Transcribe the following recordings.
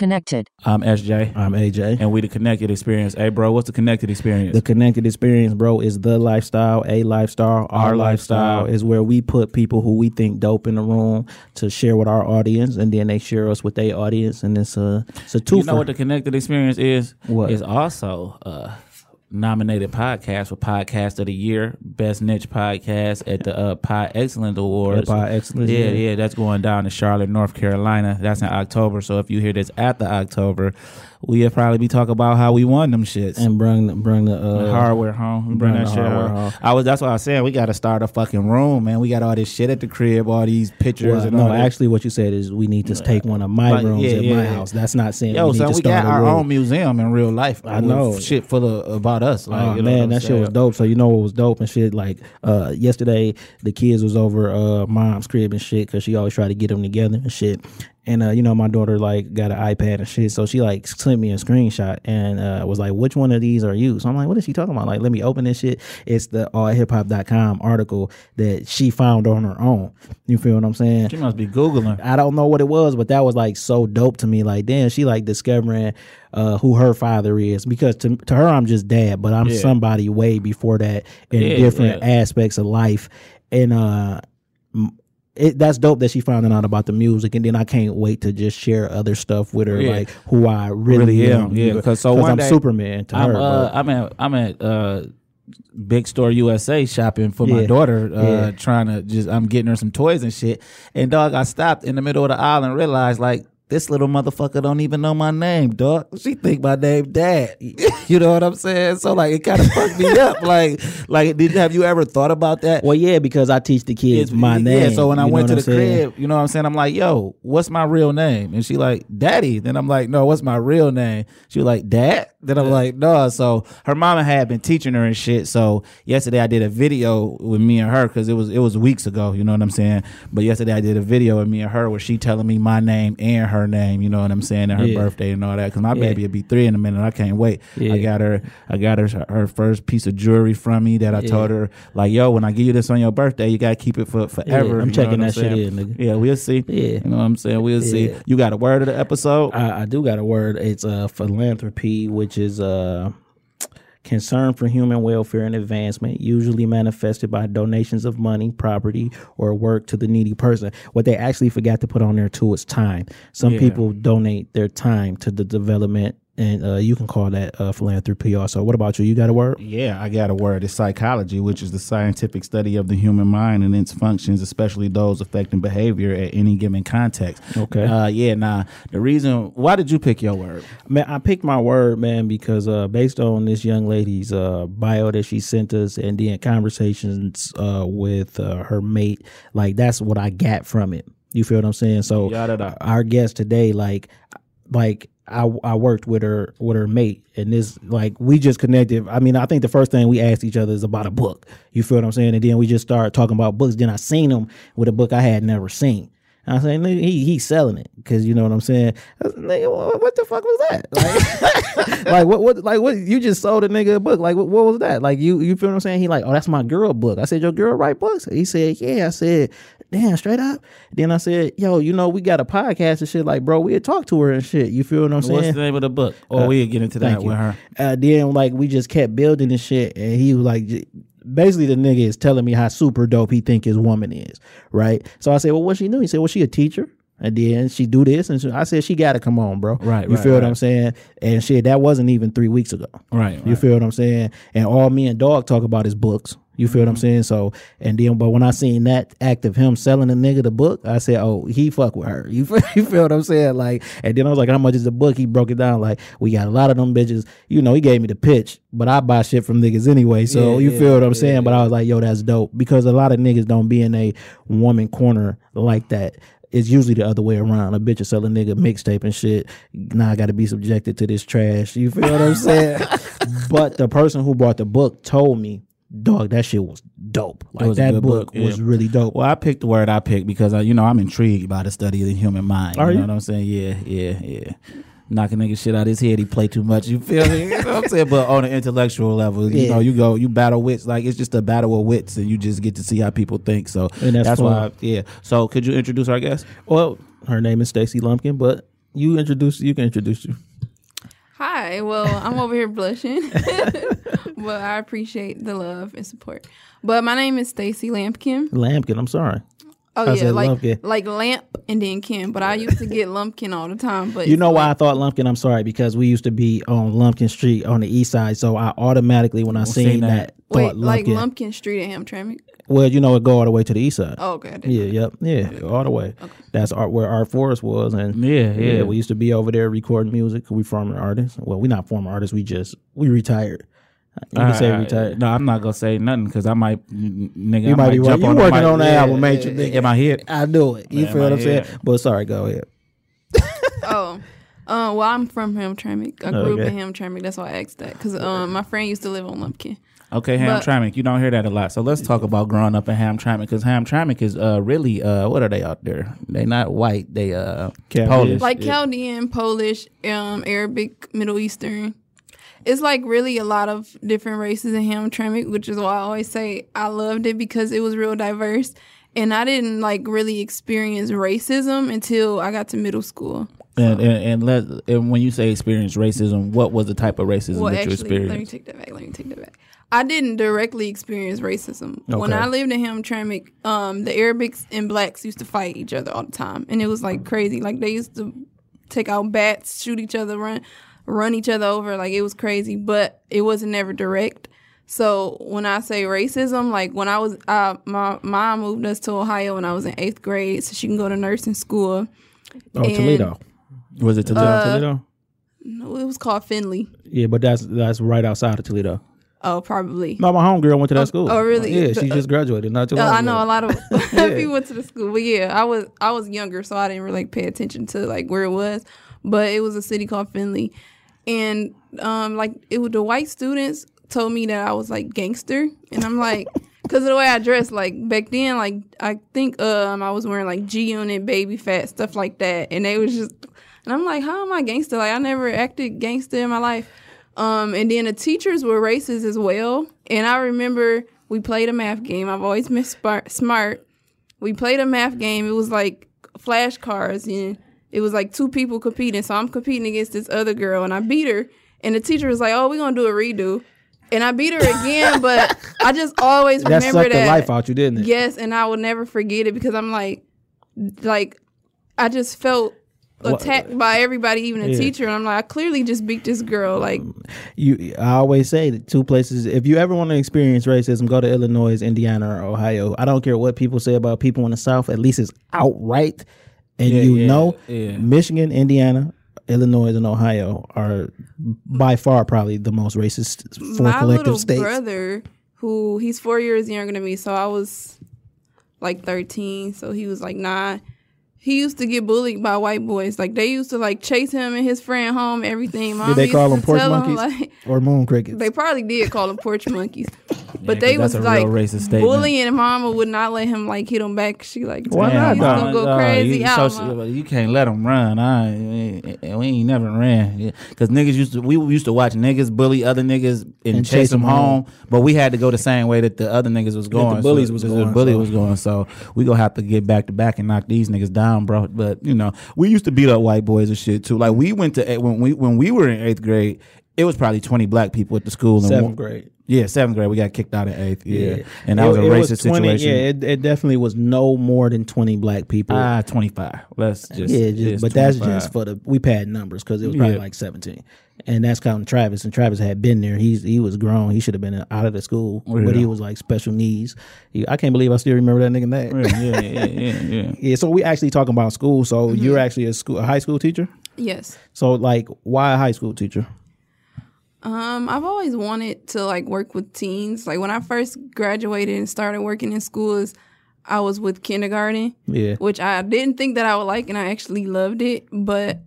Connected. I'm SJ. I'm AJ. And we the Connected Experience. Hey, bro, what's the Connected Experience? The connected experience, bro, is the lifestyle, a lifestyle, our, Our lifestyle. lifestyle. is where we put people who we think dope in the room to share with our audience, and then they share us with their audience, and it's a it's a two. you know what the Connected Experience is? What? It's also uh, nominated podcast for Podcast of the Year, Best Niche Podcast at the uh, Pod Excellence Awards. Pod Excellence, yeah, yeah. yeah, that's going down in Charlotte, North Carolina. That's in October. So if you hear this after October, we'll probably be talking about how we won them shits. and bring bring the uh, hardware home. Bring bring that shit hardware home. I was. That's what I was saying. We got to start a fucking room, man. We got all this shit at the crib, all these pictures Well, and no, actually, what you said is we need to take one of my Like, rooms yeah, at yeah, my yeah. house. That's not saying Yo, we need son, to we start got a our room. own museum in real life. I know. shit full of about us. Like, oh man, that shit was dope. So you know what was dope and shit. Like uh, yesterday, the kids was over uh, mom's crib and shit because she always try to get them together and shit. And uh, you know, my daughter like got an iPad and shit, so she like sent me a screenshot and uh, was like, "Which one of these are you?" So I'm like, "What is she talking about?" Like, let me open this shit. It's the allhiphop.com article that she found on her own. You feel what I'm saying? She must be googling. I don't know what it was, but that was like so dope to me. Like, damn, she like discovering uh, who her father is because to to her, I'm just dad, but I'm Yeah. somebody way before that in Yeah, different yeah. aspects of life. And uh, it, that's dope that she found out about the music, and then I can't wait to just share other stuff with her, Yeah. like who I really, Really am. yeah, 'cause so one I'm day- Superman to I'm her. uh, I'm at I'm at uh, Big Store USA shopping for my daughter. Uh, Yeah. trying to just I'm getting her some toys and shit. And dog, I stopped in the middle of the aisle and realized like. This little motherfucker don't even know my name, dog. She think my name Dad. you know what I'm saying? So like it kind of fucked me up. Like, like did have you ever thought about that? well, yeah, because I teach the kids It's- my name. Yeah, so when I went to the crib, you know what I'm saying? I'm like, yo, what's my real name? And she like, Daddy. Then I'm like, no, what's my real name? She was like, Dad. Then I'm like, no. So her mama had been teaching her and shit. So yesterday I did a video with me and her because it was it was weeks ago, you know what I'm saying? But yesterday I did a video with me and her where she telling me my name and her name, you know what I'm saying, and her Yeah. birthday and all that. Because my Yeah. baby will be three in a minute. I can't wait. Yeah. I got her I got her her first piece of jewelry from me that I Yeah. told her like, yo, when I give you this on your birthday, you gotta keep it for forever. I'm checking that shit in, nigga. Yeah, we'll see. Yeah. You know what I'm saying? We'll see. You got a word of the episode? I, I do got a word. It's uh, philanthropy, which is uh, concern for human welfare and advancement, usually manifested by donations of money, property, or work to the needy person. What they actually forgot to put on there too is time. Some Yeah. people donate their time to the development, and uh, you can call that uh, philanthropy also. What about you? You got a word? Yeah, I got a word. It's psychology, which is the scientific study of the human mind and its functions, especially those affecting behavior at any given context. Okay. Uh, yeah. Nah. The reason. Why did you pick your word? Man, I picked my word, man, because uh, based on this young lady's uh, bio that she sent us, and then conversations uh, with uh, her mate, like that's what I got from it. You feel what I'm saying? So Yada da. our guest today, like, like I I worked with her with her mate, and this like we just connected. I mean, I think the first thing we asked each other is about a book. You feel what I'm saying? And then we just started talking about books. Then I seen him with a book I had never seen. And I said, he he's selling it because you know what I'm saying. Nigga, what, what the fuck was that? Like, like what what like what you just sold a nigga a book? Like what, what was that? Like you you feel what I'm saying? He like, oh, that's my girl book. I said, your girl write books? He said, yeah. I said, damn, straight up. Then I said, yo, you know, we got a podcast and shit. Like, bro, we had talked to her and shit. You feel what I'm saying? What's the name of the book? Oh, Uh, we'll get into that with her. Uh, then like we just kept building and shit, and he was like, basically the nigga is telling me how super dope he think his woman is, right? So I said, well, what she do? He said, well, she a teacher. And then she do this, and so I said she got to come on, bro. Right, You right, feel what. I'm saying? And shit, that wasn't even three weeks ago. Right. You feel what I'm saying? And all me and Dog talk about is books. You feel what I'm saying? So and then, but when I seen that act of him selling a nigga the book, I said, "Oh, he fuck with her." You feel, you feel what I'm saying? Like, and then I was like, "How much is the book?" He broke it down like, "We got a lot of them bitches." You know, he gave me the pitch, but I buy shit from niggas anyway. So Yeah, you yeah, feel what I'm yeah, saying? But I was like, "Yo, that's dope," because a lot of niggas don't be in a woman corner like that. it's usually the other way around. A bitch will sell a nigga mixtape and shit. Now I got to be subjected to this trash. You feel what I'm saying? but the person who bought the book told me, dog, that shit was dope. Like was that good book, book, was really dope. Well, I picked the word I picked because I, you know I'm intrigued by the study of the human mind. Are you know you? what I'm saying? Yeah, yeah, yeah. Knocking nigga shit out of his head, he play too much. You feel me? You know what I'm saying? But on an intellectual level, you Yeah. know, you go, you battle wits. Like it's just a battle of wits, and you just get to see how people think. So And that's that's, why, fun. yeah. So could you introduce our guest? Well, her name is Stacy Lumpkin, but you introduce you can introduce you. Hi. Well, I'm over here blushing, but I appreciate the love and support. But my name is Stacy Lampkin. Lampkin, I'm sorry. Oh I yeah, like Lumpkin. like lamp and then Kim. But I used to get Lumpkin all the time. But You know why I thought Lumpkin? I'm sorry because we used to be on Lumpkin Street on the east side, so I automatically when I seen, seen that, that. thought Wait, Lumpkin. like Lumpkin Street at Hamtramck. well, you know it go all the way to the east side. Oh, okay. Yeah, yep, yeah, all the way. Okay. That's art where Art Forest was, and Yeah, yeah. we used to be over there recording music. We former artists. Well, we not former artists. We just we retired. You can say Uh, retired. No, I'm not gonna say nothing because I might, nigga. You I might be jump. You on working on the Yeah, album, ain't you? yeah, nigga? In my head. I do it. You Yeah, feel what I'm saying? But sorry, go ahead. Oh. Uh, well, I'm from Hamtramck. I grew Okay. up in Hamtramck. That's why I asked that. Because um, my friend used to live on Lumpkin. Okay, Hamtramck. You don't hear that a lot. So let's talk about growing up in Hamtramck because Hamtramck is uh really uh what are they out there? They not white. They uh Polish. Like Chaldean, Polish, um, Arabic, Middle Eastern. It's like really a lot of different races in Hamtramck, which is why I always say I loved it because it was real diverse. And I didn't like really experience racism until I got to middle school. and and, and let and when you say experience racism, what was the type of racism Well, that you actually, let me experienced? take that back. Let me take that back. I didn't directly experience racism. When I lived in Hamtramck, um, the Arabics and blacks used to fight each other all the time, and it was like crazy. Like they used to take out bats, shoot each other, run, run each other over. Like it was crazy, but it wasn't never direct. So when I say racism, like when I was, uh, my mom moved us to Ohio when I was in eighth grade, so she can go to nursing school. Oh, And- Toledo. Was it Toledo? Uh, Toledo. No, it was called Findlay. Yeah, but that's that's right outside of Toledo. Oh, probably. No, my homegirl went to that school. oh, really? Yeah, she just graduated not too Uh, long I know ago. a lot of people went to the school, but yeah, I was I was younger, so I didn't really pay attention to like where it was. But it was a city called Findlay, and um, like it was the white students told me that I was like gangster, and I'm like, because of the way I dressed, like back then, like I think um I was wearing like G Unit, Baby Phat, stuff like that, and they was just, and I'm like, how am I gangster? Like I never acted gangster in my life. Um, and then the teachers were racist as well. And I remember we played a math game. I've always been smart. We played a math game. It was like flashcards, and it was like two people competing. So I'm competing against this other girl, and I beat her. And the teacher was like, "Oh, we're gonna do a redo." And I beat her again, but I just always That remember sucked that. the life out you, didn't it? Yes, and I will never forget it because I'm like, like, I just felt attacked uh, by everybody, even a Yeah. teacher. And I'm like, I clearly just beat this girl. Like, You, I always say that two places. If you ever want to experience racism, go to Illinois, Indiana, or Ohio. I don't care what people say about people in the South. At least it's outright, and Yeah, you yeah, know, yeah. Michigan, Indiana, Illinois, and Ohio are by far probably the most racist four my collective little states. brother, who he's four years younger than me, so I was like 13, so he was like nine. He used to get bullied by white boys. Like they used to like chase him and his friend home. Everything. Mom Did they used call to them porch tell monkeys like, or moon crickets? They probably did call them porch monkeys, but 'cause they was like racist statement. bullying. And Mama would not let him like hit him back. She like, Why not, He's dog? gonna go Dog, crazy you, out. so- Mom." you can't let them run. I, eh, eh, we ain't never ran because niggas used to. We used to watch niggas bully other niggas and, And chase, chase them them home, but we had to go the same way that the other niggas was going. The bullies so, was 'cause going, The bully so. was going. So we gonna have to get back to back and knock these niggas down, bro. But you know, we used to beat up white boys and shit too. Like we went to when we when we were in eighth grade, it was probably twenty black people at the school. Seventh one- grade. Yeah, seventh grade. We got kicked out in eighth. Yeah, Yeah. and that It- was a racist 20 situation. Yeah, it, it definitely was no more than twenty black people. Ah, twenty five. Let's just yeah, just, but that's just for the we pad numbers because it was probably Yeah. like seventeen, and that's counting Travis. And Travis had been there. He's he was grown. He should have been out of the school, but he was like special needs. He, I can't believe I still remember that nigga name. Yeah, yeah, yeah, yeah, yeah. Yeah, so we actually talking about school. So Mm-hmm. you're actually a school, a high school teacher. yes. So like, why a high school teacher? Um, I've always wanted to like work with teens. Like when I first graduated and started working in schools, I was with kindergarten, Yeah. which I didn't think that I would like, and I actually loved it. But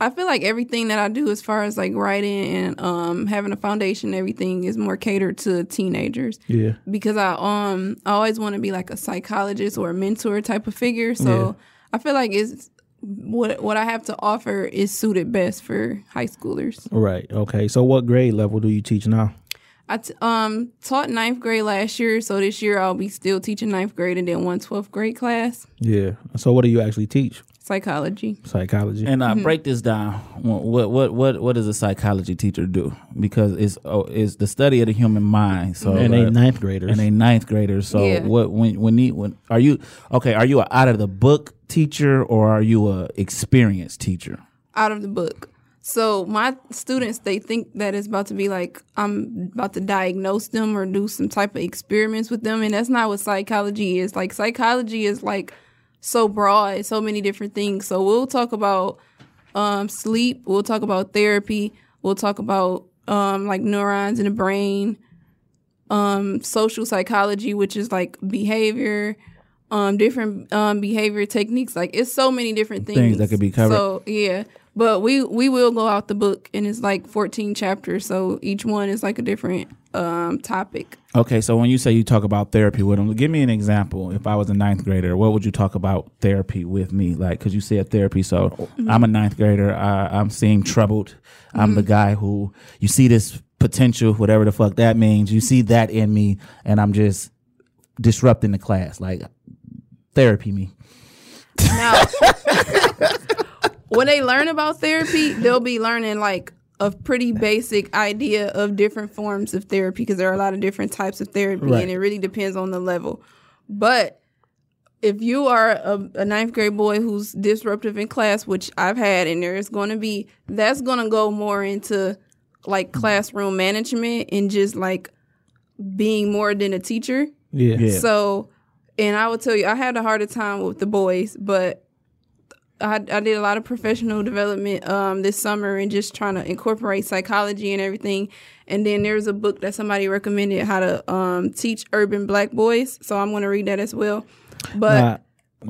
I feel like everything that I do, as far as like writing and um, having a foundation, everything is more catered to teenagers Yeah. because I um I always want to be like a psychologist or a mentor type of figure. So I feel like it's what what I have to offer is suited best for high schoolers. Right. Okay. So what grade level do you teach now? I t- um taught ninth grade last year, so this year I'll be still teaching ninth grade and then one 12th grade class, Yeah. So what do you actually teach? Psychology. Psychology. And Mm-hmm. uh, break this down. What what what what does a psychology teacher do? Because it's oh, it's the study of the human mind. So and they uh, ninth grader. and a ninth grader. So Yeah. what when when you when are you okay? Are you a out of the book teacher or are you a experienced teacher? out of the book. So my students, they think that it's about to be like I'm about to diagnose them or do some type of experiments with them, and that's not what psychology is. Like psychology is like so broad, so many different things. So we'll talk about um, sleep. We'll talk about therapy. We'll talk about um, like neurons in the brain, um, social psychology, which is like behavior, um, different um, behavior techniques. Like it's so many different things, Things that could be covered. So yeah, but we we will go out the book, and it's like fourteen chapters. So each one is like a different um, topic. Okay, so when you say you talk about therapy with them, give me an example. If I was a ninth grader, what would you talk about therapy with me? Like, because you said therapy, so Mm-hmm. I'm a ninth grader. I, I'm seeing troubled. I'm Mm-hmm. the guy who you see this potential, whatever the fuck that means. You see that in me, and I'm just disrupting the class. Like, therapy me. Now, when they learn about therapy, they'll be learning like a pretty basic idea of different forms of therapy because there are a lot of different types of therapy Right. and it really depends on the level. But if you are a, a ninth grade boy who's disruptive in class, which I've had, and there is going to be, that's going to go more into like mm-hmm. classroom management and just like being more than a teacher. yeah. Yeah. So, and I will tell you, I had a harder time with the boys, but I, I did a lot of professional development um, this summer and just trying to incorporate psychology and everything. And then there's a book that somebody recommended how to um, teach urban black boys. So I'm going to read that as well. But Now,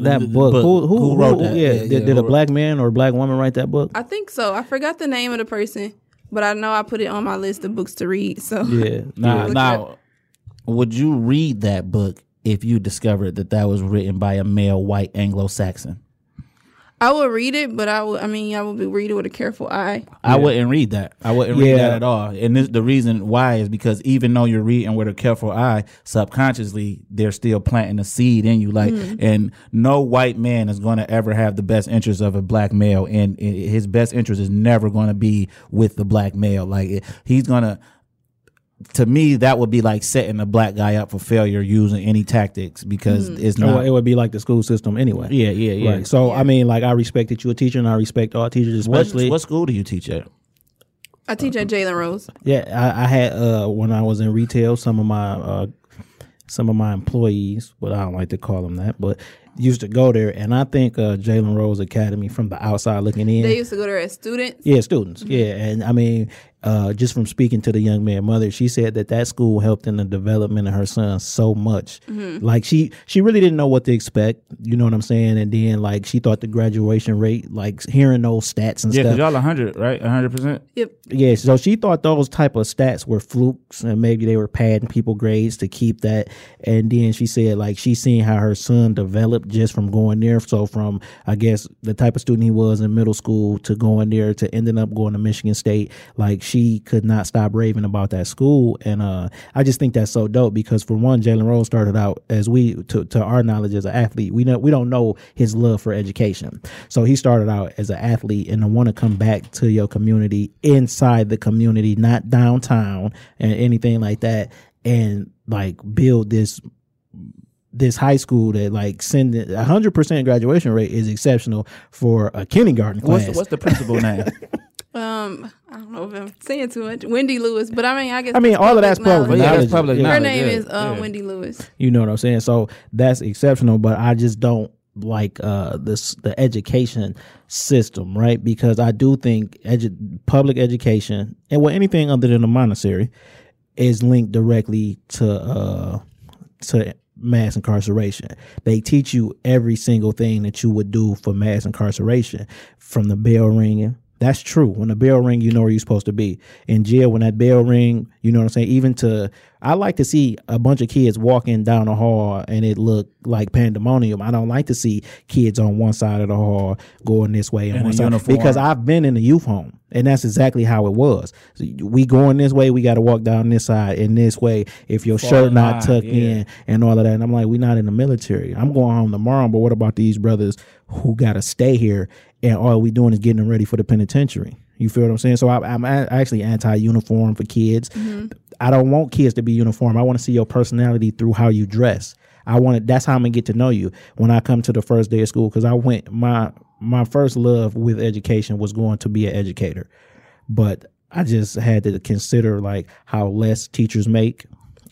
that The- the book, book. Who, who, Who wrote who- that? Yeah, Yeah, did, yeah, did who a black man or a black woman write that book? I think so. I forgot the name of the person, but I know I put it on my list of books to read. So yeah. Now, now, would you read that book if you discovered that that was written by a male white Anglo-Saxon? I will read it, but I will. I mean, I will be read it with a careful eye. I wouldn't read that. I wouldn't read Yeah. that at all. And this, the reason why is because even though you're reading with a careful eye, subconsciously they're still planting a seed in you. Like, mm-hmm. and no white man is going to ever have the best interest of a black male, and i- his best interest is never going to be with the black male. Like, it- he's going to. To me, that would be like setting a black guy up for failure using any tactics because it's Or not. it would be like the school system anyway. yeah, yeah, yeah. Right. So I mean, like I respect that you're a teacher, and I respect all teachers, What, especially. what school do you teach at? I teach at Jalen Rose. Yeah, I, I had uh when I was in retail, some of my uh some of my employees, but I don't like to call them that, but used to go there, and I think uh Jalen Rose Academy from the outside looking in. They used to go there as students. yeah, students. Yeah, and I mean, uh, just from speaking to the young man mother, she said that that school helped in the development of her son so much. Like she, she really didn't know what to expect. You know what I'm saying? And then like she thought the graduation rate, like hearing those stats and stuff Yeah, stuff. because y'all 100, right? 100%? Yep. Yeah, so she thought those type of stats were flukes and maybe they were padding people grades to keep that. And then she said like she seen how her son developed just from going there. So from I guess the type of student he was in middle school to going there to ending up going to Michigan State, like she could not stop raving about that school. And uh I just think that's so dope because for one, Jalen Rose started out as we to, to our knowledge as an athlete. We know we don't know his love for education. So he started out as an athlete and to want to come back to your community inside the community, not downtown and anything like that, and like build this this high school that like send a hundred percent graduation rate is exceptional for a kindergarten class. What's the, what's the principal name? Um, I don't know if I'm saying too much. Wendy Lewis, but I mean, I guess. I mean, all of that's knowledge. public yeah, that's public Yeah. Her knowledge, name yeah, is uh, yeah. Wendy Lewis. You know what I'm saying? So that's exceptional, but I just don't like uh this the education system, right? Because I do think edu- public education and well anything other than a monastery is linked directly to uh to mass incarceration. They teach you every single thing that you would do for mass incarceration, from the bell ringing. That's true. When the bell ring, you know where you're supposed to be. In jail, when that bell ring, you know what I'm saying. Even to, I like to see a bunch of kids walking down the hall and it look like pandemonium. I don't like to see kids on one side of the hall going this way and In one a side uniform. because I've been in a youth home and that's exactly how it was. So we going this way, we got to walk down this side in this way. If your Fall shirt not line, tucked yeah. in and all of that, and I'm like, we not in the military. I'm going home tomorrow, but what about these brothers who got to stay here and all we doing is getting them ready for the penitentiary? You feel what I'm saying? So I, I'm a- actually anti-uniform for kids. Mm-hmm. I don't want kids to be uniform. I want to see your personality through how you dress. I want to, that's how I'm gonna get to know you when I come to the first day of school. Because I went my my first love with education was going to be an educator, but I just had to consider like how less teachers make.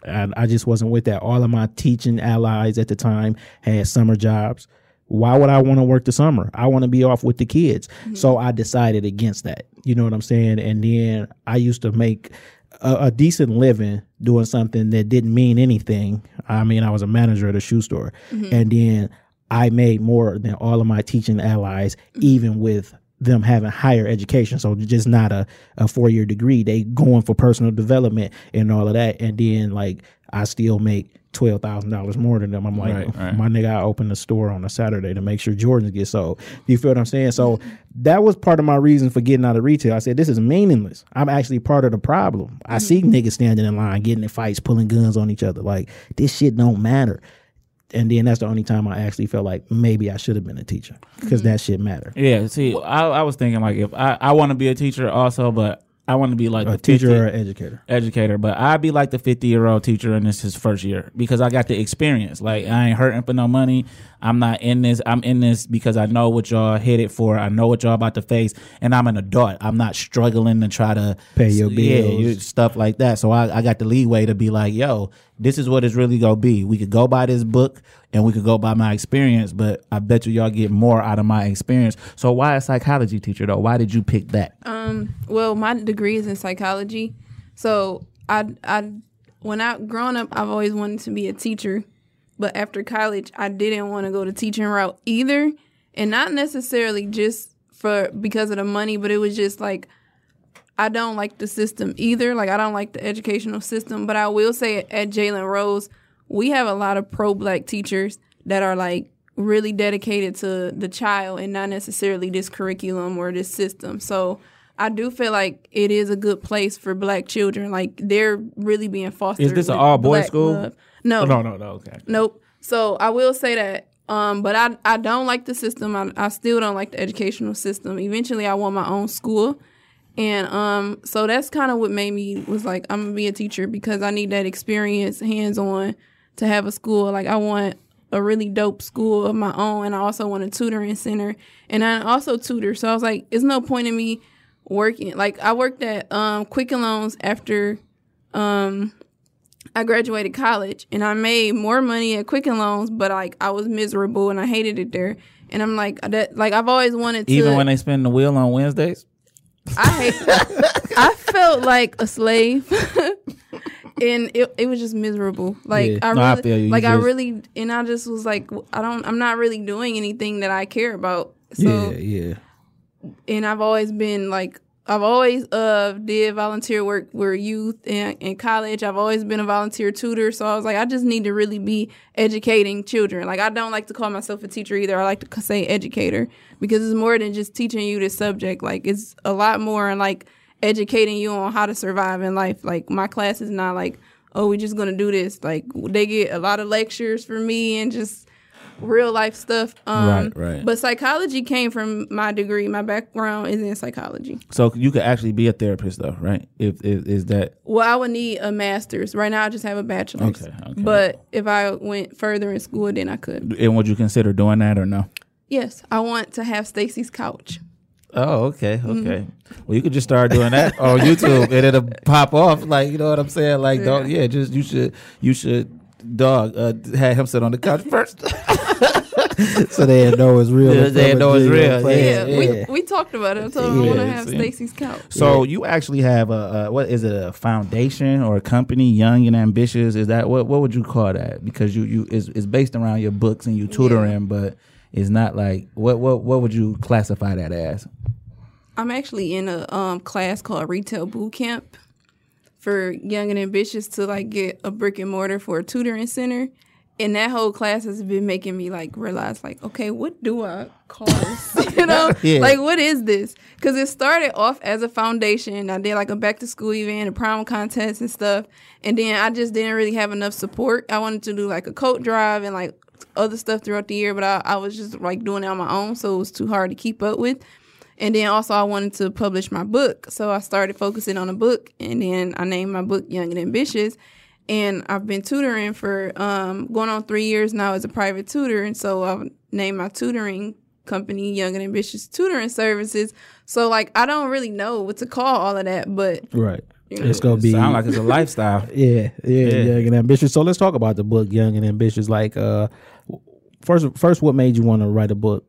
And I just wasn't with that. All of my teaching allies at the time had summer jobs. Why would I want to work the summer? I want to be off with the kids. Mm-hmm. So I decided against that. You know what I'm saying? And then I used to make a, a decent living doing something that didn't mean anything. I mean, I was a manager at a shoe store. Mm-hmm. And then I made more than all of my teaching allies, mm-hmm. even with them having higher education. So just not a, a four year degree. They going for personal development and all of that. And then like I still make twelve thousand dollars more than them. I'm like, Right, right. my nigga, I open the store on a Saturday to make sure Jordans get sold. You feel what I'm saying? So that was part of my reason for getting out of retail. I said, this is meaningless. I'm actually part of the problem. I mm-hmm. see niggas standing in line, getting in fights, pulling guns on each other. Like this shit don't matter. And then that's the only time I actually felt like maybe I should have been a teacher because mm-hmm. that shit mattered. Yeah, see, I, I was thinking like if I, I want to be a teacher also, but I want to be like A the teacher 50 or an educator. educator, but I'd be like the 50 year old teacher and this is first year because I got the experience. Like I ain't hurting for no money. I'm not in this. I'm in this because I know what y'all headed for. I know what y'all about to face, and I'm an adult. I'm not struggling to try to Pay your yeah, bills. you- stuff like that. So I, I got the leeway to be like, yo, this is what it's really gonna be. We could go by this book and we could go by my experience, but I bet you y'all get more out of my experience. So why a psychology teacher though? Why did you pick that? Um, well, my degree is in psychology, so I I when I growing up, I've always wanted to be a teacher, but after college, I didn't want to go the teaching route either, and not necessarily just for because of the money, but it was just like I don't like the system either. Like I don't like the educational system, but I will say at Jalen Rose, we have a lot of pro black teachers that are like really dedicated to the child and not necessarily this curriculum or this system. So I do feel like it is a good place for black children. Like they're really being fostered. Is this an all-boys school? love. No, no, no, no. Okay. Nope. So I will say that. Um, but I I don't like the system. I, I still don't like the educational system. Eventually, I want my own school, and um, so that's kind of what made me was like I'm gonna be a teacher because I need that experience, hands on, to have a school. Like I want a really dope school of my own, and I also want a tutoring center, and I also tutor. So I was like, it's no point in me working. Like I worked at um, Quicken Loans after um I graduated college and I made more money at Quicken Loans, but like I was miserable and I hated it there. And I'm like that like I've always wanted to Even when they spin the wheel on Wednesdays. I hate I felt like a slave. and it, it was just miserable. Like Yeah. I No, I really feel you. You like I just- really and I just was like I don't I'm not really doing anything that I care about. So yeah, yeah. and I've always been like I've always uh did volunteer work with youth in, in college. I've always been a volunteer tutor, so I was like, I just need to really be educating children. Like I don't like to call myself a teacher either. I like to say educator because it's more than just teaching you the subject. Like it's a lot more and like educating you on how to survive in life. Like my class is not like, oh, we're just gonna do this. Like they get a lot of lectures from me and just real life stuff. Um, Right, right. But psychology came from my degree. My background is in psychology. So you could actually be a therapist though, right? If, if is that Well, I would need a master's. Right now, I just have a bachelor's. Okay, okay. But if I went further in school, then I could. and would you consider doing that or no? Yes, I want to have Stacy's couch. Oh, okay, Mm-hmm. okay. Well, you could just start doing that on YouTube, and it'll pop off. Like you know what I'm saying? Like, don't yeah. Just you should you should dog uh, have him sit on the couch first. so they know it's real. Yeah, they know it's real, Yeah, Yeah, we we talked about it. I told him I want to have. Stacy's couch. So you actually have a, a what is it a foundation or a company, Young and Ambitious? Is that what what would you call that? Because you you is it's based around your books and you tutoring, but it's not like what what what would you classify that as? I'm actually in a um, class called Retail Boot Camp for young and ambitious to like get a brick and mortar for a tutoring center. And that whole class has been making me like realize like, okay, what do I call this? you know, Yeah. like what is this? Because it started off as a foundation. I did like a back to school event, a prom contest and stuff. And then I just didn't really have enough support. I wanted to do like a coat drive and like other stuff throughout the year, but I, I was just like doing it on my own, so it was too hard to keep up with. And then also I wanted to publish my book. So I started focusing on a book and then I named my book Young and Ambitious. And I've been tutoring for um, going on three years now as a private tutor. And so I've named my tutoring company Young and Ambitious Tutoring Services. So like I don't really know what to call all of that, but Right. You know, It's gonna be Sound like it's a lifestyle. yeah, yeah, Yeah. young and ambitious. So let's talk about the book, Young and Ambitious. Like, uh, first, first, what made you want to write a book?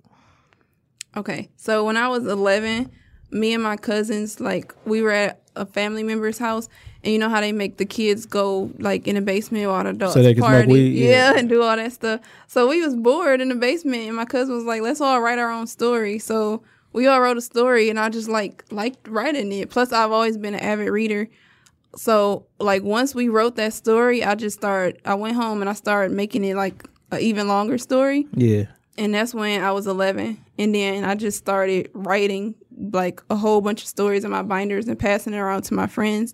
Okay. So when I was 11, me and my cousins, like, we were at a family member's house, and you know how they make the kids go, like, in the basement while the adults So they can smoke party? weed, yeah. yeah, and do all that stuff. So we was bored in the basement, and my cousin was like, let's all write our own story. So we all wrote a story, and I just, like, liked writing it. Plus, I've always been an avid reader. So, like, once we wrote that story, I just started, I went home and I started making it, like, an even longer story Yeah, and that's when I was 11. And then I just started writing like a whole bunch of stories in my binders and passing it around to my friends.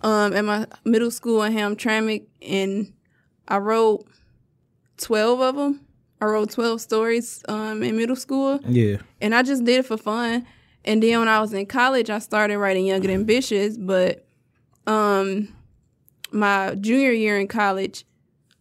Um, at my middle school in Hamtramck, and I wrote 12 of them. I wrote 12 stories um, in middle school, yeah, and I just did it for fun. And then when I was in college, I started writing Young and Ambitious, but um, my junior year in college,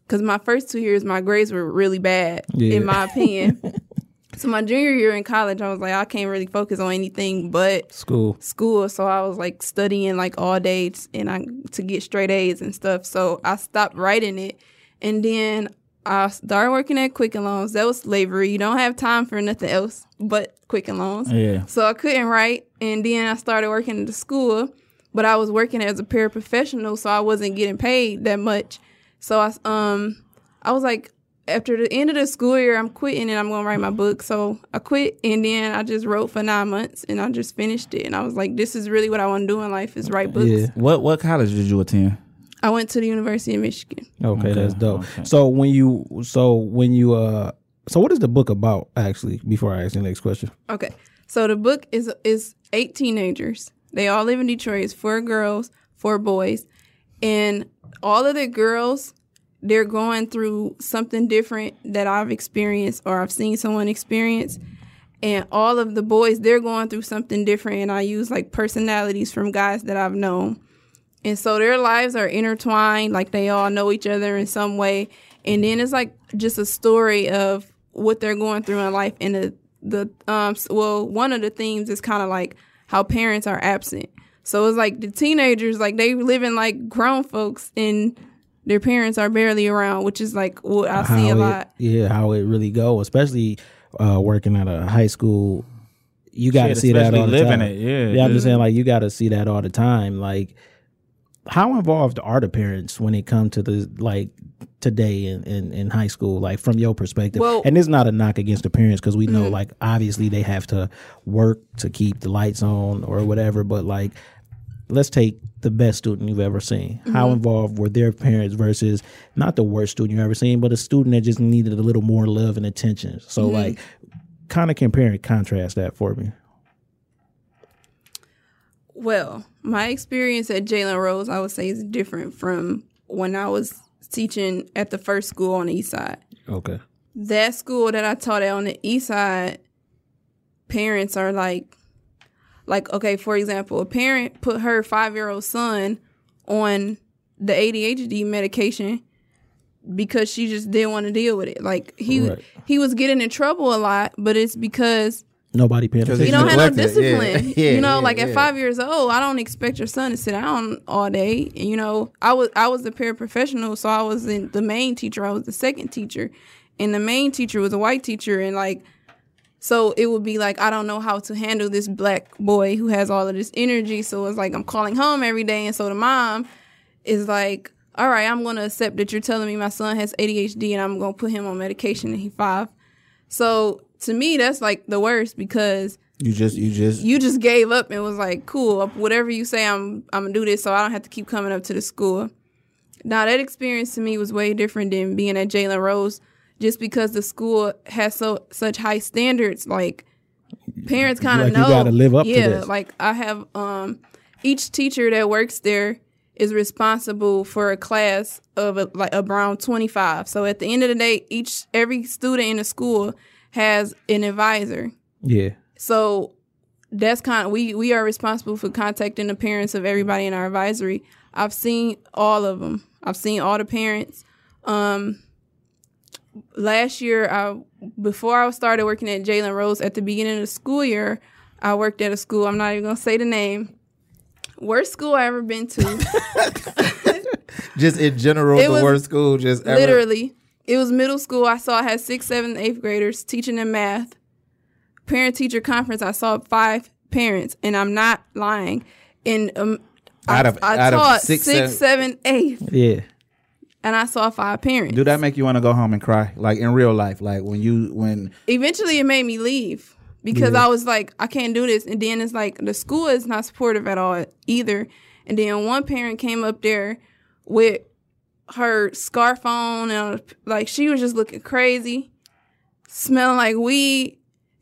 because my first two years, my grades were really bad, Yeah. in my opinion. so my junior year in college, I was like, I can't really focus on anything but school. school. So I was like studying like all day and I to get straight A's and stuff. So I stopped writing it, and then I started working at Quicken Loans. That was slavery. You don't have time for nothing else but Quicken Loans. Yeah. So I couldn't write, and then I started working at the school, but I was working as a paraprofessional, so I wasn't getting paid that much. So I um I was like, after the end of the school year, I'm quitting and I'm gonna write my book. So I quit, and then I just wrote for nine months, and I just finished it. And I was like, this is really what I want to do in life is write books. Yeah. What what college did you attend? I went to the University of Michigan. Okay, Okay, that's dope. okay. So when you, so when you, uh, so what is the book about? Actually, before I ask the next question. Okay. So the book is is eight teenagers. They all live in Detroit. It's four girls, four boys. And all of the girls, they're going through something different that I've experienced or I've seen someone experience. And all of the boys, they're going through something different. And I use like personalities from guys that I've known. And so their lives are intertwined, like they all know each other in some way. And then it's like just a story of what they're going through in life. And the, the um, well, one of the themes is kind of like how parents are absent. So it's like the teenagers, like they living like grown folks and their parents are barely around, which is like what I see a it- lot. yeah, how it really go, especially uh, working at a high school. You got to see that all the living time. it, yeah. yeah. I'm just saying, like you got to see that all the time. Like, how involved are the parents when it comes to the like today in, in, in high school? Like from your perspective, Well- and it's not a knock against the parents because we Mm-hmm. know, like, obviously they have to work to keep the lights on or whatever. But like, let's take the best student you've ever seen. How Mm-hmm. involved were their parents versus not the worst student you've ever seen, but a student that just needed a little more love and attention. So Mm-hmm. like kind of compare and contrast that for me. Well, my experience at Jalen Rose, I would say, is different from when I was teaching at the first school on the east side. Okay. that school that I taught at on the east side, parents are like, like okay, for example, a parent put her five year old son on the ADHD medication because she just didn't want to deal with it. Like he Right. he was getting in trouble a lot, but it's because Nobody paying Because you don't have no neglected, yeah. discipline. Yeah, you know, yeah, like at five years old, I don't expect your son to sit down all day. And, you know, I was I was a paraprofessional, so I was in the main teacher. I was the second teacher, and the main teacher was a white teacher, and like, so it would be like I don't know how to handle this black boy who has all of this energy. So it's like I'm calling home every day, and so the mom is like, all right, I'm gonna accept that you're telling me my son has ADHD, and I'm gonna put him on medication, and he's five. So to me, that's like the worst because You just you just you just gave up and was like, cool, whatever you say, I'm I'm gonna do this, so I don't have to keep coming up to the school. Now that experience to me was way different than being at Jalen Rose, just because the school has so such high standards. Like parents kind of Like you gotta live up to yeah. Like I have um, each teacher that works there is responsible for a class of uh, like around 25. So at the end of the day, each every student in the school has an advisor. Yeah. So that's kind of we we are responsible for contacting the parents of everybody in our advisory. I've seen all of them. I've seen all the parents. Um, last year, I before I started working at Jalen Rose at the beginning of the school year, I worked at a school. I'm not even gonna say the name. Worst school I ever been to. just in general It the worst school just ever. Literally, it was middle school. I saw I had sixth, seventh, eighth graders teaching them math. Parent teacher conference. I saw five parents, and I'm not lying. And um, Out of- I out of taught six, six, seven, eight, Yeah. and I saw five parents. Do that make you want to go home and cry? Like in real life, like when you when Eventually, it made me leave because I was like, I can't do this. And then it's like the school is not supportive at all either. And then one parent came up there with her scarf on and like she was just looking crazy, smelling like weed,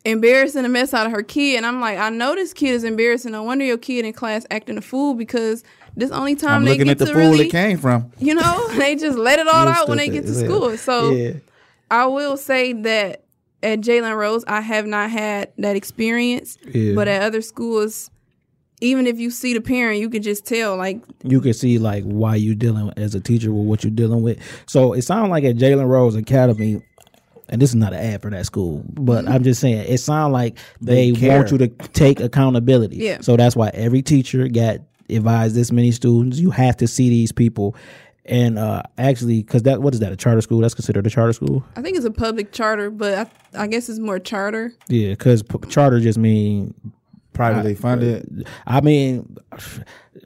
embarrassing the mess out of her kid. And I'm like, I know this kid is embarrassing. No wonder your kid in class acting a fool because this only time I'm they looking get at the to fool really, it came from. you know, they just let it all out when they get to Yeah. school. So yeah. I will say that at Jalen Rose, I have not had that experience. Yeah. But at other schools, even if you see the parent, you can just tell. Like, you can see like why you dealing as a teacher with what you're dealing with. So it sounds like at Jalen Rose Academy, and this is not an ad for that school, but I'm just saying it sounds like they, They want you to take accountability. Yeah. So that's why every teacher got advised this many students. You have to see these people. And uh actually, because that what is that a charter school? That's considered a charter school. I think it's a public charter, but I, I guess it's more charter. Yeah, because p- charter just mean Privately funded. I mean,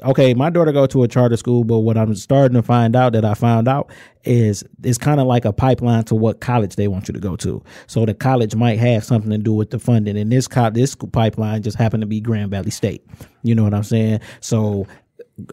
okay, my daughter go to a charter school, but what I'm starting to find out that I found out is it's kind of like a pipeline to what college they want you to go to. So the college might have something to do with the funding, and this co- this pipeline just happened to be Grand Valley State. You know what I'm saying? So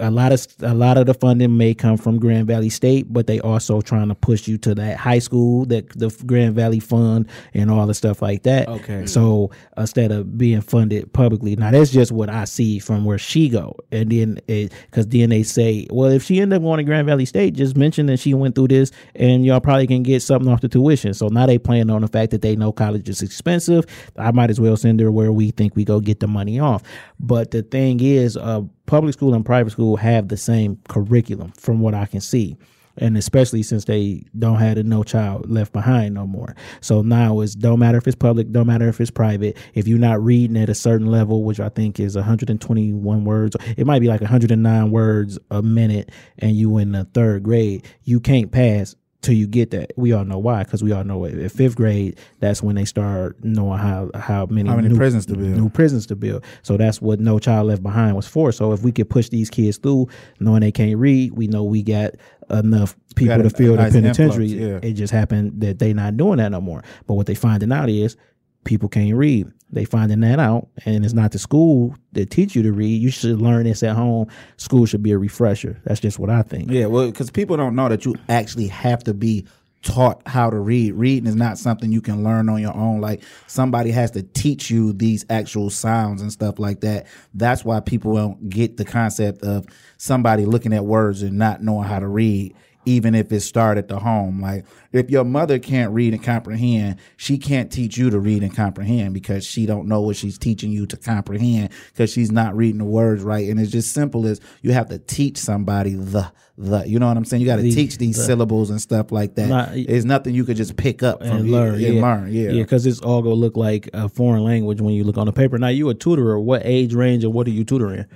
a lot of a lot of the funding may come from Grand Valley State, but they also trying to push you to that high school, that the Grand Valley Fund, and all the stuff like that. Okay. So instead of being funded publicly, now that's just what I see from where she go, and then because then they say, well, if she end up going to Grand Valley State, just mention that she went through this, and y'all probably can get something off the tuition. So now they playing on the fact that they know college is expensive. I might as well send her where we think we go get the money off. But the thing is, uh, public school and private school have the same curriculum, from what I can see and especially since they don't have the no child left behind no more. So now it's don't matter if it's public, don't matter if it's private. If you're not reading at a certain level, which I think is 121 words, it might be like 109 words a minute, and you in the third grade, you can't pass till you get that. We all know why, because we all know at at fifth grade, that's when they start knowing how how many How many new- prisons to build. new prisons to build. So that's what No Child Left Behind was for. So if we could push these kids through, knowing they can't read, we know we got enough people Got to fill the nice penitentiary. influx, yeah. It just happened that they not doing that no more. But what they finding out is people can't read. They finding that out, and it's not the school that teach you to read. You should learn this at home. School should be a refresher. That's just what I think. Yeah, well, because people don't know that you actually have to be taught how to read. Reading is not something you can learn on your own. Like somebody has to teach you these actual sounds and stuff like that. That's why people don't get the concept of somebody looking at words and not knowing how to read. Even if it started at the home, like if your mother can't read and comprehend, she can't teach you to read and comprehend because she don't know what she's teaching you to comprehend because she's not reading the words right. And it's just simple as you have to teach somebody the the. You know what I'm saying? You got to The- teach these the- syllables and stuff like that. Not- it's nothing you could just pick up from and you- learn, and yeah. learn. Yeah, yeah, because it's all gonna look like a foreign language when you look on the paper. Now you a tutorer. What age range and what are you tutoring?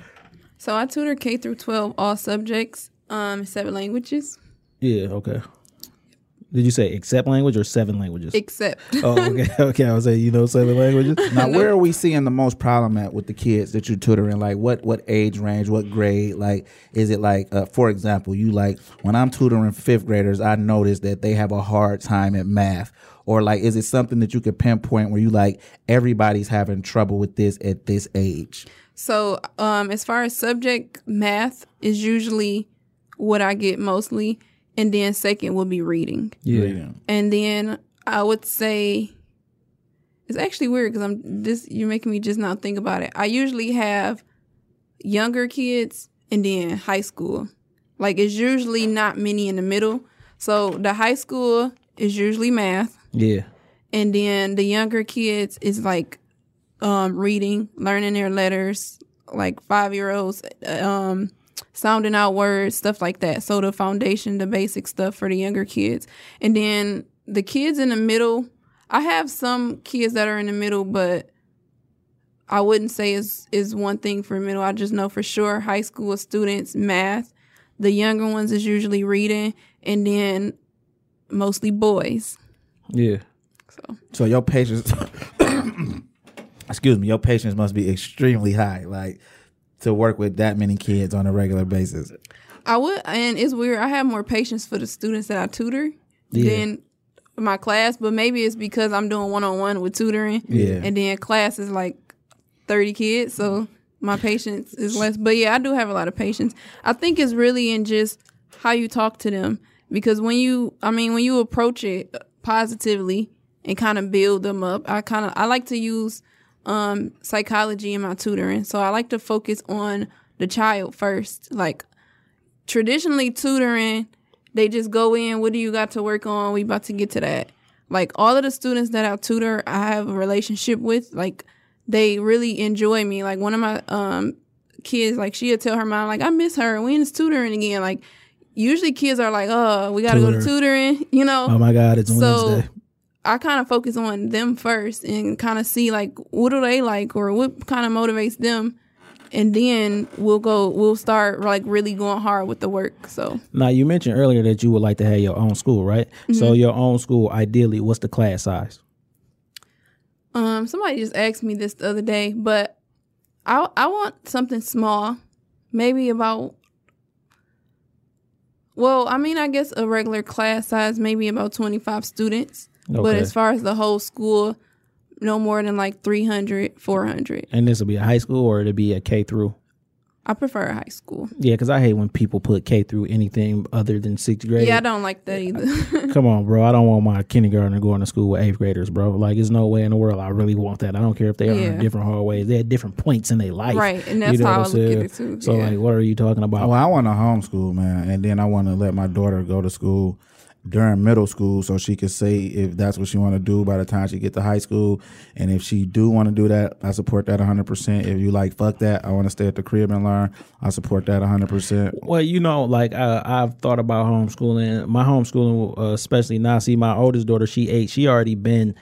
So I tutor K through 12, all subjects, um, seven languages. Yeah, okay. Did you say except language or seven languages? Except oh, okay, okay. I was saying you know seven languages. Now, where are we seeing the most problem at with the kids that you're tutoring? Like, what what age range, what grade? Like, is it like, uh, for example, you like when I'm tutoring fifth graders, I notice that they have a hard time at math, or like, is it something that you could pinpoint where you like everybody's having trouble with this at this age? So, um, as far as subject, math is usually what I get mostly, and then second will be reading, Yeah. and then I would say it's actually weird because I'm this. You're making me just not think about it. I usually have younger kids and then high school. Like it's usually not many in the middle. So the high school is usually math, Yeah. and then the younger kids is like um, reading, learning their letters, like five year olds, um, sounding out words, stuff like that. So the foundation, the basic stuff for the younger kids. And then the kids in the middle, I have some kids that are in the middle, but I wouldn't say is is one thing for middle. I just know for sure high school students math. The younger ones is usually reading, and then mostly boys. Yeah. So So your patience, excuse me, your patience must be extremely high, like to work with that many kids on a regular basis. I would, and it's weird. I have more patience for the students that I tutor Yeah. than my class, but maybe it's because I'm doing one on one with tutoring. Yeah. And then class is like 30 kids, so my patience is less. But yeah, I do have a lot of patience. I think it's really in just how you talk to them because when you, I mean, when you approach it positively and kind of build them up, I kind of I like to use um, psychology in my tutoring. So I like to focus on the child first, like traditionally tutoring, they just go in, what do you got to work on? We about to get to that. Like all of the students that I tutor, I have a relationship with, like they really enjoy me. Like one of my um kids, like she'll tell her mom, like, I miss her. When is tutoring again? Like usually kids are like, oh, we gotta go to tutoring, you know? Oh my God, it's So- Wednesday. I kind of focus on them first and kind of see like what do they like or what kind of motivates them, and then we'll go we'll start like really going hard with the work. So Now you mentioned earlier that you would like to have your own school, right? So your own school, ideally, what's the class size? um, somebody just asked me this the other day, but I I want something small, maybe about. Well, I mean, I guess a regular class size, maybe about twenty five students. But as far as the whole school, no more than like 300, 400. And this will be a high school or it'll be a K through? I prefer a high school. Yeah, because I hate when people put K through anything other than sixth grade. Yeah, I don't like that either. Come on, bro. I don't want my kindergartner going to school with eighth graders, bro. Like, there's no way in the world I really want that. I don't care if they are Yeah. in different hallways. They're at different points in their life. Right, and that's how what I I'm look at saying? it, too. So, Yeah. like, what are you talking about? Well, I want to homeschool, man, and then I want to let my daughter go to school during middle school so she could say if that's what she want to do by the time she get to high school. And if she do want to do that, I support that 100%. If you like, fuck that, I want to stay at the crib and learn, I support that 100%. Well, you know, like uh, I've thought about homeschooling. My homeschooling, uh, especially now, see my oldest daughter, she eight. She already been,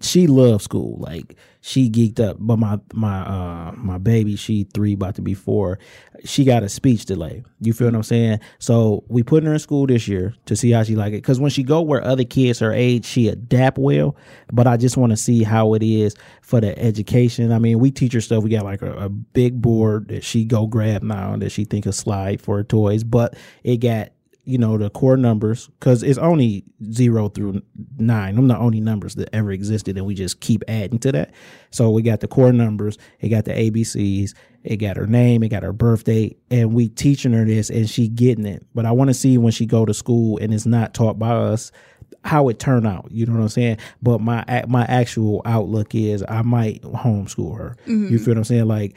she loves school. Like she geeked up. But my my uh my baby, she three, about to be four. She got a speech delay. You feel what I'm saying? So we putting her in school this year to see how she like it. Because when she go where other kids her age, she adapt well. But I just want to see how it is for the education. I mean, we teach her stuff. We got like a, a big board that she go grab now that she think a slide for her toys. But it got you know the core numbers because it's only zero through nine. i'm the only numbers that ever existed, and we just keep adding to that. So we got the core numbers. It got the ABCs. It got her name. It got her birthday, and we teaching her this, and she getting it. But I want to see when she go to school and it's not taught by us how it turn out. You know what I'm saying? But my my actual outlook is I might homeschool her. You mm-hmm. feel what I'm saying? Like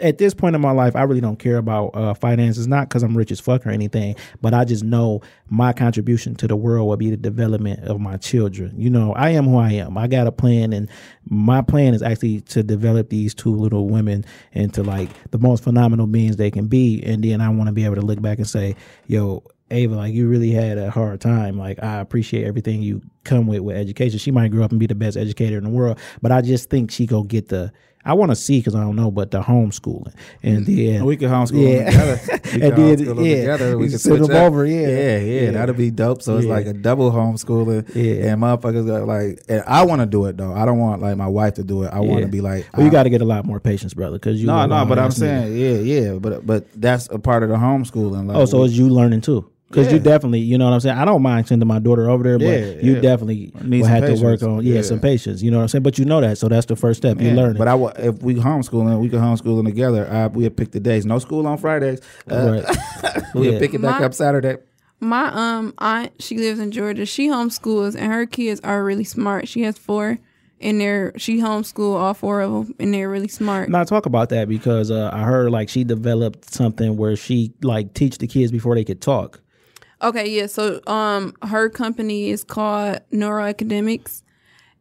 at this point in my life, I really don't care about uh, finances. Not because I'm rich as fuck or anything, but I just know my contribution to the world will be the development of my children. You know, I am who I am. I got a plan, and my plan is actually to develop these two little women into like the most phenomenal beings they can be. And then I want to be able to look back and say, "Yo, Ava, like you really had a hard time. Like I appreciate everything you come with with education. She might grow up and be the best educator in the world, but I just think she go get the I want to see because I don't know, but the homeschooling and mm-hmm. then We could homeschool Yeah. them together. We And then, homeschool yeah, together. We could send them up. over, yeah. yeah, yeah, Yeah. That'd be dope. So it's like a double homeschooling. Yeah. and motherfuckers got like. And I want to do it though. I don't want like my wife to do it. I want to be like. Well, you got to get a lot more patience, brother, because you. No, no, but I'm saying, yeah, yeah, but but that's a part of the homeschooling. Like, Oh, so it's you learning too. Because you definitely, you know what I'm saying. I don't mind sending my daughter over there, but Yeah, you yeah. definitely Need will some have to work patience. on, yeah, Yeah. some patience. You know what I'm saying. But you know that, so that's the first step. You learn. But I, if we homeschooling, we can homeschooling together. I, we'd pick the days. No school on Fridays. Uh, we'll Yeah. pick it back My- up Saturday. My um aunt, she lives in Georgia. She homeschools, and her kids are really smart. She has four, and they're she homeschool all four of them, and they're really smart. Now talk about that because uh, I heard like she developed something where she like teach the kids before they could talk. Okay, yeah. So um her company is called Neuroacademics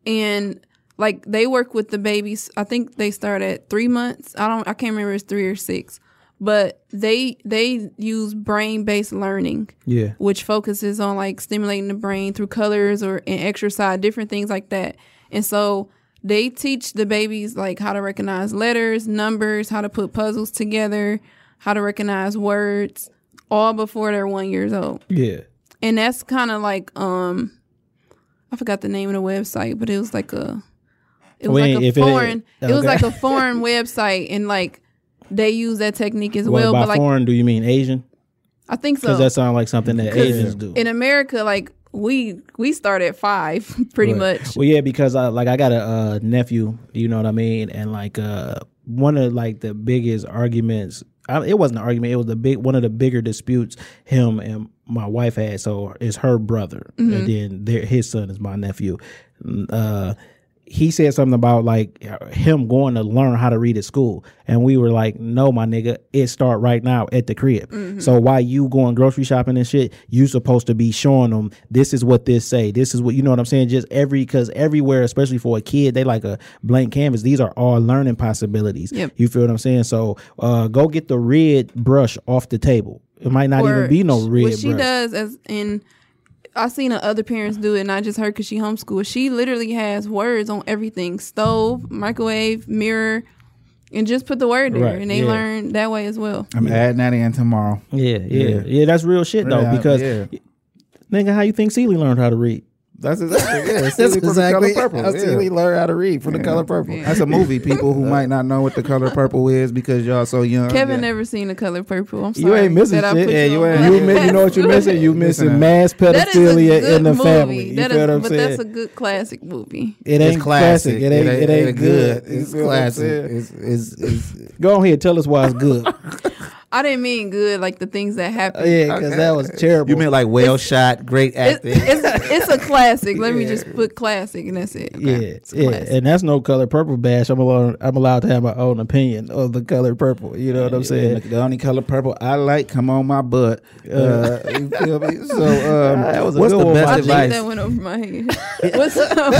and like they work with the babies. I think they start at 3 months. I don't I can't remember if it's 3 or 6. But they they use brain-based learning. Yeah. Which focuses on like stimulating the brain through colors or and exercise, different things like that. And so they teach the babies like how to recognize letters, numbers, how to put puzzles together, how to recognize words, all before they're one years old Yeah. and that's kind of like um i forgot the name of the website but it was like a it was like a if it- foreign it, was like a foreign website and like they use that technique as Well, well by but like foreign, do you mean Asian? i think so. Because that sounds like something that Asians do. in america like we we start at five pretty Right. much Well, yeah, because uh, like I got a uh, nephew, you know what I mean, and like uh, one of like the biggest arguments. I, it wasn't an argument. It was the big one of the bigger disputes him and my wife had. So is her brother, and then their, his son is my nephew. Uh, he said something about like him going to learn how to read at school, and we were like, "No, my nigga, it start right now at the crib." So why you going grocery shopping and shit? You supposed to be showing them this is what this say, this is what you know what I'm saying. Just every because everywhere, especially for a kid, they like a blank canvas. These are all learning possibilities. Yep. You feel what I'm saying? So uh, go get the red brush off the table. It might not Or even be no red what she brush. does as in I seen other parents do it, and I just heard because she homeschooled. She literally has words on everything: stove, microwave, mirror, and just put the word there, Right, and they yeah. learn that way as well. I'm adding that in tomorrow. Yeah, yeah, Yeah. yeah, That's real shit though. Yeah, because yeah. nigga, how you think Celie learned how to read? That's exactly yeah. That's Celie from exactly- the color purple. that's yeah. Learn how to read from the color purple. That's a movie. People who might not know what the color purple is because y'all so young. Kevin yeah. never seen the color purple. I'm sorry. You ain't missing that shit. Yeah, you ain't. You, mi- you know what you're missing? You missing Missing uh, mass That is a pedophilia in the movie. family. You That feel is- what I'm but saying? that's a good classic movie. it ain't It's classic. It ain't. It ain't, good. You It's feel what I'm classic. It's, it's, it's, Go on here. Tell us why it's good. I didn't mean good like the things that happen. yeah, because that was terrible. you mean like well shot, great acting. it's it's a classic. Let me just put classic, and that's it. Okay? Yeah, It's a yeah, classic. and that's no color purple bash. I'm allowed. I'm allowed to have my own opinion of the color purple. You know what I'm saying? The only color purple I like, come on my butt. Uh, you feel me? So, um, That was a what's good the one, best I think advice? that went over my head. What's up?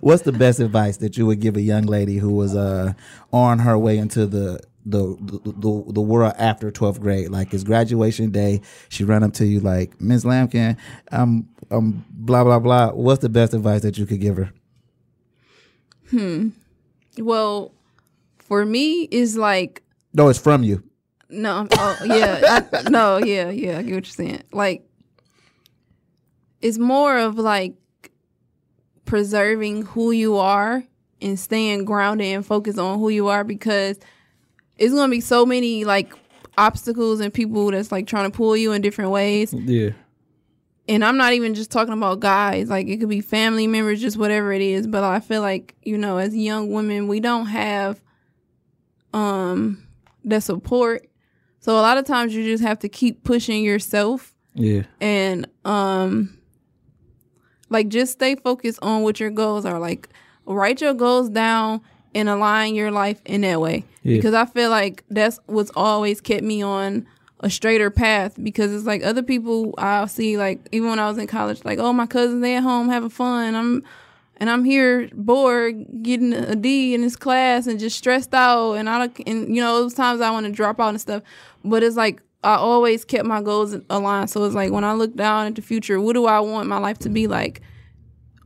What's the best advice that you would give a young lady who was uh, on her way into the the, the the the world after 12th grade? Like it's graduation day, she run up to you like, Miss Lampkin I'm um blah blah blah. What's the best advice that you could give her? Hmm well, for me, is like No, it's from you. no. Oh yeah, I, no, yeah, yeah. I get what you're saying. Like, it's more of like preserving who you are and staying grounded and focused on who you are because it's gonna be so many like obstacles and people that's like trying to pull you in different ways Yeah, and I'm not even just talking about guys. Like it could be family members, just whatever it is. But I feel like you know, as young women, we don't have um the support. So a lot of times you just have to keep pushing yourself yeah, and um like just stay focused on what your goals are. Like write your goals down and align your life in that way. Yeah. Because I feel like that's what's always kept me on a straighter path because it's like other people I'll see like even when I was in college like oh my cousins they at home having fun I'm and I'm here bored getting a D in this class and just stressed out and I don't and you know those times I want to drop out and stuff but it's like I always kept my goals aligned so it's like when I look down at the future what do I want my life to be like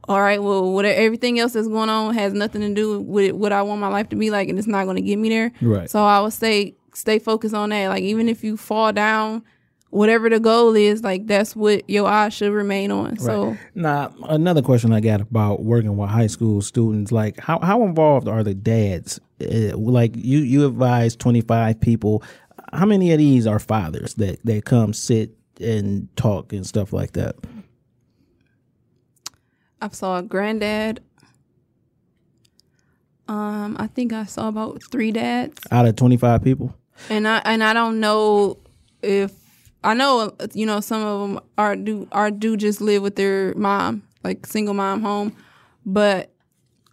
all right, well, whatever everything else that's going on has nothing to do with what I want my life to be like, and it's not going to get me there. Right. So I would say stay focused on that. Like even if you fall down, whatever the goal is, like that's what your eyes should remain on. Right. So Now, another question I got about working with high school students, like how, how involved are the dads? Uh, like you, you advise 25 people. How many of these are fathers that, that come sit and talk and stuff like that? I saw a granddad. Um, I think I saw about three dads. Out of 25 people? and I and I don't know if I know you know some of them are do are do just live with their mom like single mom home, but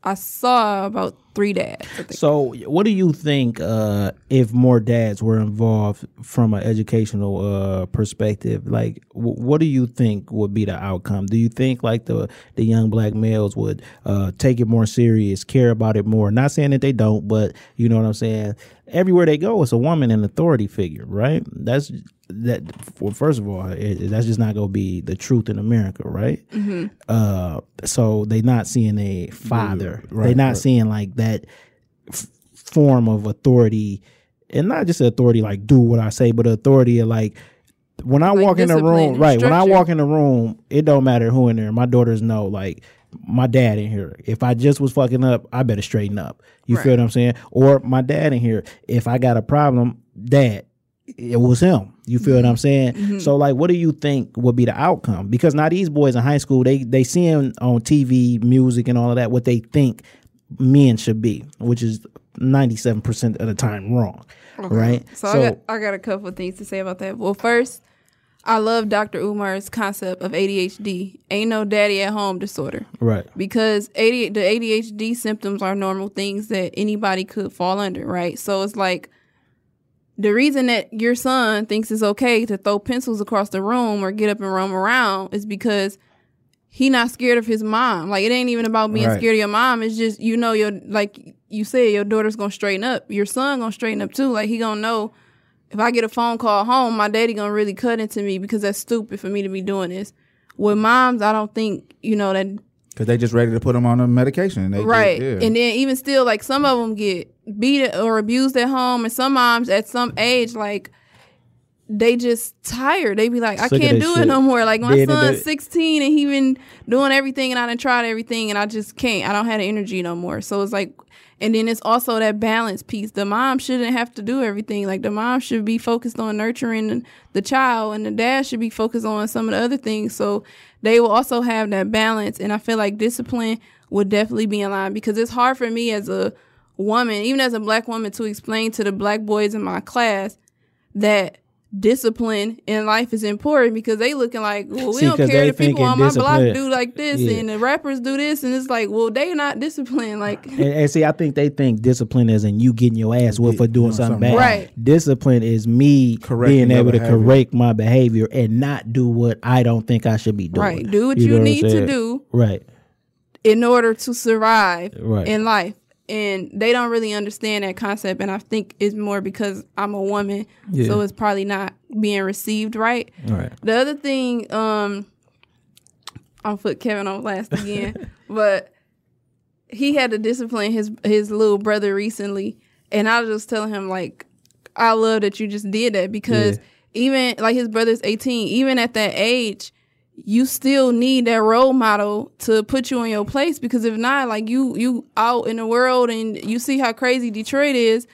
I saw about three dads. So, what do you think uh, if more dads were involved from an educational uh, perspective? Like, w- what do you think would be the outcome? Do you think like the the young black males would uh, take it more serious, care about it more? Not saying that they don't, but you know what I'm saying. Everywhere they go, it's a woman an authority figure, right? That's that. Well, first of all, it, that's just not gonna be the truth in America, right? Uh, so they're not seeing a father. they're not seeing like that f- form of authority, and not just authority like do what I say, but authority of like when I Like walk in the room, right? When I walk in the room, it don't matter who in there. My daughters know like my dad in here. If I just was fucking up, I better straighten up. You feel what I'm saying? Or my dad in here. If I got a problem, dad, it was him. You feel what I'm saying? So like what do you think would be the outcome? Because now these boys in high school, they they seeing on TV, music and all of that what they think men should be, which is 97% of the time wrong. Right? So, I got I got a couple of things to say about that. Well, first, I love Dr. Umar's concept of ADHD. Ain't no daddy at home disorder. right. because AD, the ADHD symptoms are normal things that anybody could fall under, right? So it's like the reason that your son thinks it's okay to throw pencils across the room or get up and roam around is because he not scared of his mom. Like it ain't even about being Right. scared of your mom. It's just you know your like you said your daughter's gonna straighten up. Your son gonna straighten up too. Like he gonna know if I get a phone call home, my daddy gonna really cut into me because that's stupid for me to be doing this. With moms, I don't think you know that Because they just ready to put them on a medication. And they just- right yeah. and then even still like some of them get beat or abused at home and some moms at some age like they just tired. They be like i Sick can't do shit. it no more. Like my son's 16 and he been doing everything and i done tried everything and i just can't. I don't have the energy no more. So it's like and then it's also that balance piece. The mom shouldn't have to do everything. Like the mom should be focused on nurturing the child and the dad should be focused on some of the other things. So they will also have that balance and i feel like discipline would definitely be in line because it's hard for me as a woman even as a black woman to explain to the black boys in my class that discipline in life is important because they looking like well we See, don't care they the people on my block do like this Yeah. and the rappers do this and it's like well they not disciplined like And, and see, I think they think discipline is in you getting your ass whooped for doing doing something something bad. Right. Discipline is me Correcting being able to behavior. correct my behavior and not do what I don't think I should be doing. right do what know you, I'm need to do Right. in order to survive Right. in life. And they don't really understand that concept. And I think it's more because I'm a woman. So it's probably not being received right. Right. The other thing, um, I'll put Kevin on last again, but he had to discipline his his little brother recently, and I was just telling him like, I love that you just did that because even like his brother's eighteen, even at that age, you still need that role model to put you in your place because if not, like you you out in the world and you see how crazy Detroit is,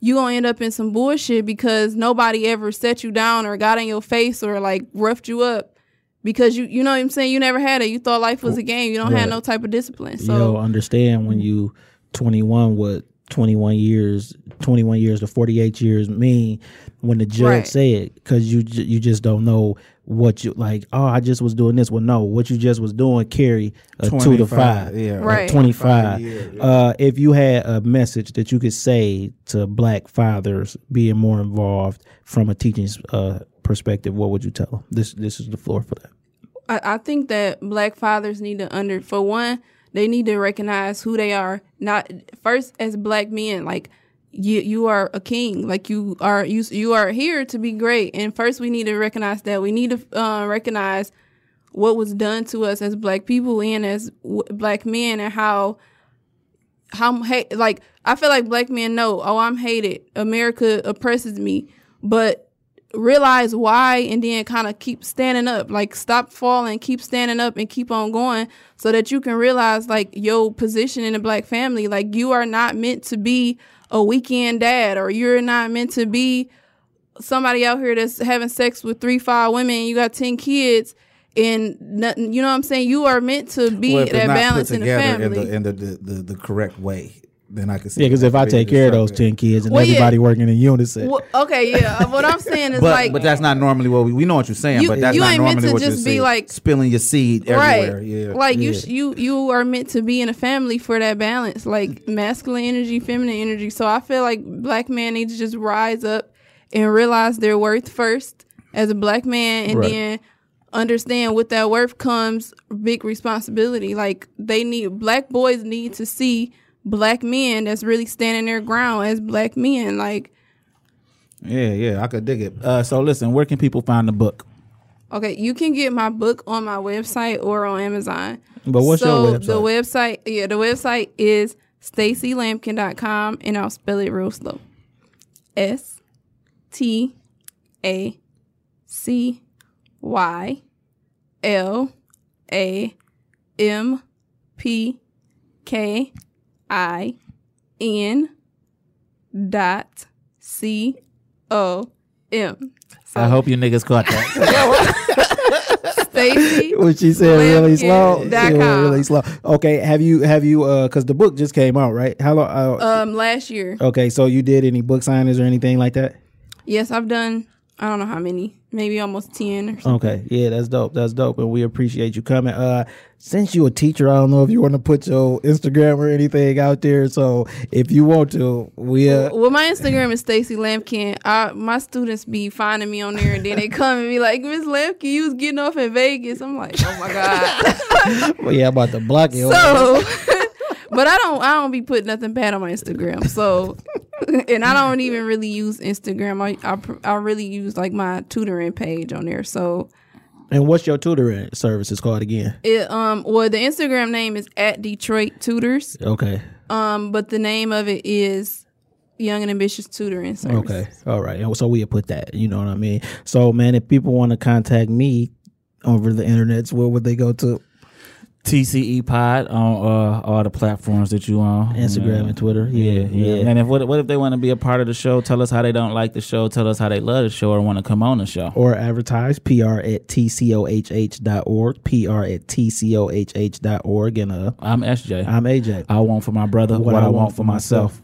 you gonna end up in some bullshit because nobody ever set you down or got in your face or like roughed you up because you you know what I'm saying you never had it. You thought life was a game. You don't Right. have no type of discipline. you don't So understand when you 21 what 21 years 21 years to 48 years mean when the judge Right. said because you you just don't know what you like oh i just was doing this. Well no what you just was doing carry a two to five. yeah, Right. 25 years, uh if you had a message that you could say to black fathers being more involved from a teaching uh perspective what would you tell them? This this is the floor for that. I, I think that black fathers need to under for one they need to recognize who they are not first as black men like you you are a king like you are you you are here to be great and first we need to recognize that we need to uh, recognize what was done to us as black people and as w- black men and how how like I feel like black men know, oh, I'm hated. America oppresses me. But realize why and then kind of keep standing up. Like stop falling, keep standing up and keep on going so that you can realize like your position in the black family. Like you are not meant to be a weekend dad or you're not meant to be somebody out here that's having sex with three, five women you got ten kids and nothing you know what I'm saying? You are meant to be Well, that balance in the family. in the in the, the, the, the correct way, then I can see. Yeah, because if I take care of those ten kids and Well, yeah. everybody working in unison, Well, okay, yeah. Uh, what I'm saying is But like but that's not normally what we we know what you're saying. You- but that's you not ain't meant normally to what you're just be like- spilling your seed everywhere. right. Yeah, Like you yeah. sh- you you are meant to be in a family for that balance, like masculine energy, feminine energy. So I feel like black men need to just rise up and realize their worth first as a black man and Right. then understand with that worth comes big responsibility. Like they need black boys need to see black men that's really standing their ground as black men. Like yeah, yeah. I could dig it. Uh, so listen, where can people find the book? Okay, you can get my book on my website or on Amazon. But what's so your The website, yeah, the website is stacylampkin.com and I'll spell it real slow. S T A C Y L A M P K I N dot C O M. I hope you niggas caught that. Stacy. What she said really slow. She went really slow. Okay, have you have you uh because the book just came out, right? How long? Uh, Um, last year. okay, so you did any book signings or anything like that? Yes, I've done. I don't know how many. Maybe almost ten or something. Okay, yeah, that's dope. That's dope, and we appreciate you coming. Uh, since you're a teacher, I don't know if you want to put your Instagram or anything out there. So if you want to, we uh, Well, my Instagram is Stacy Lampkin. I, my students be finding me on there, and then they come and be like, "Miss Lampkin, you was getting off in Vegas." I'm like, "Oh my god!" well, yeah, I'm about to block you. so, but I don't. I don't be putting nothing bad on my Instagram. So, and I don't even really use Instagram. I I, I really use like my tutoring page on there. So, and what's your tutoring services called again? it um, well, the Instagram name is at Detroit Tutors. Okay, Um, but the name of it is Young and Ambitious Tutoring Service. okay, all right. So we'll put that. You know what I mean? So man, if people want to contact me over the internets, where would they go to? TCE Pod on uh, all the platforms that you on. Instagram Yeah. and Twitter. Yeah, yeah. And if what, what if they want to be a part of the show? Tell us how they don't like the show. Tell us how they love the show or want to come on the show. or advertise pr at tcohh dot org pr at tcohh dot org and uh I'm SJ. i'm aj I want for my brother what, I, want, for myself.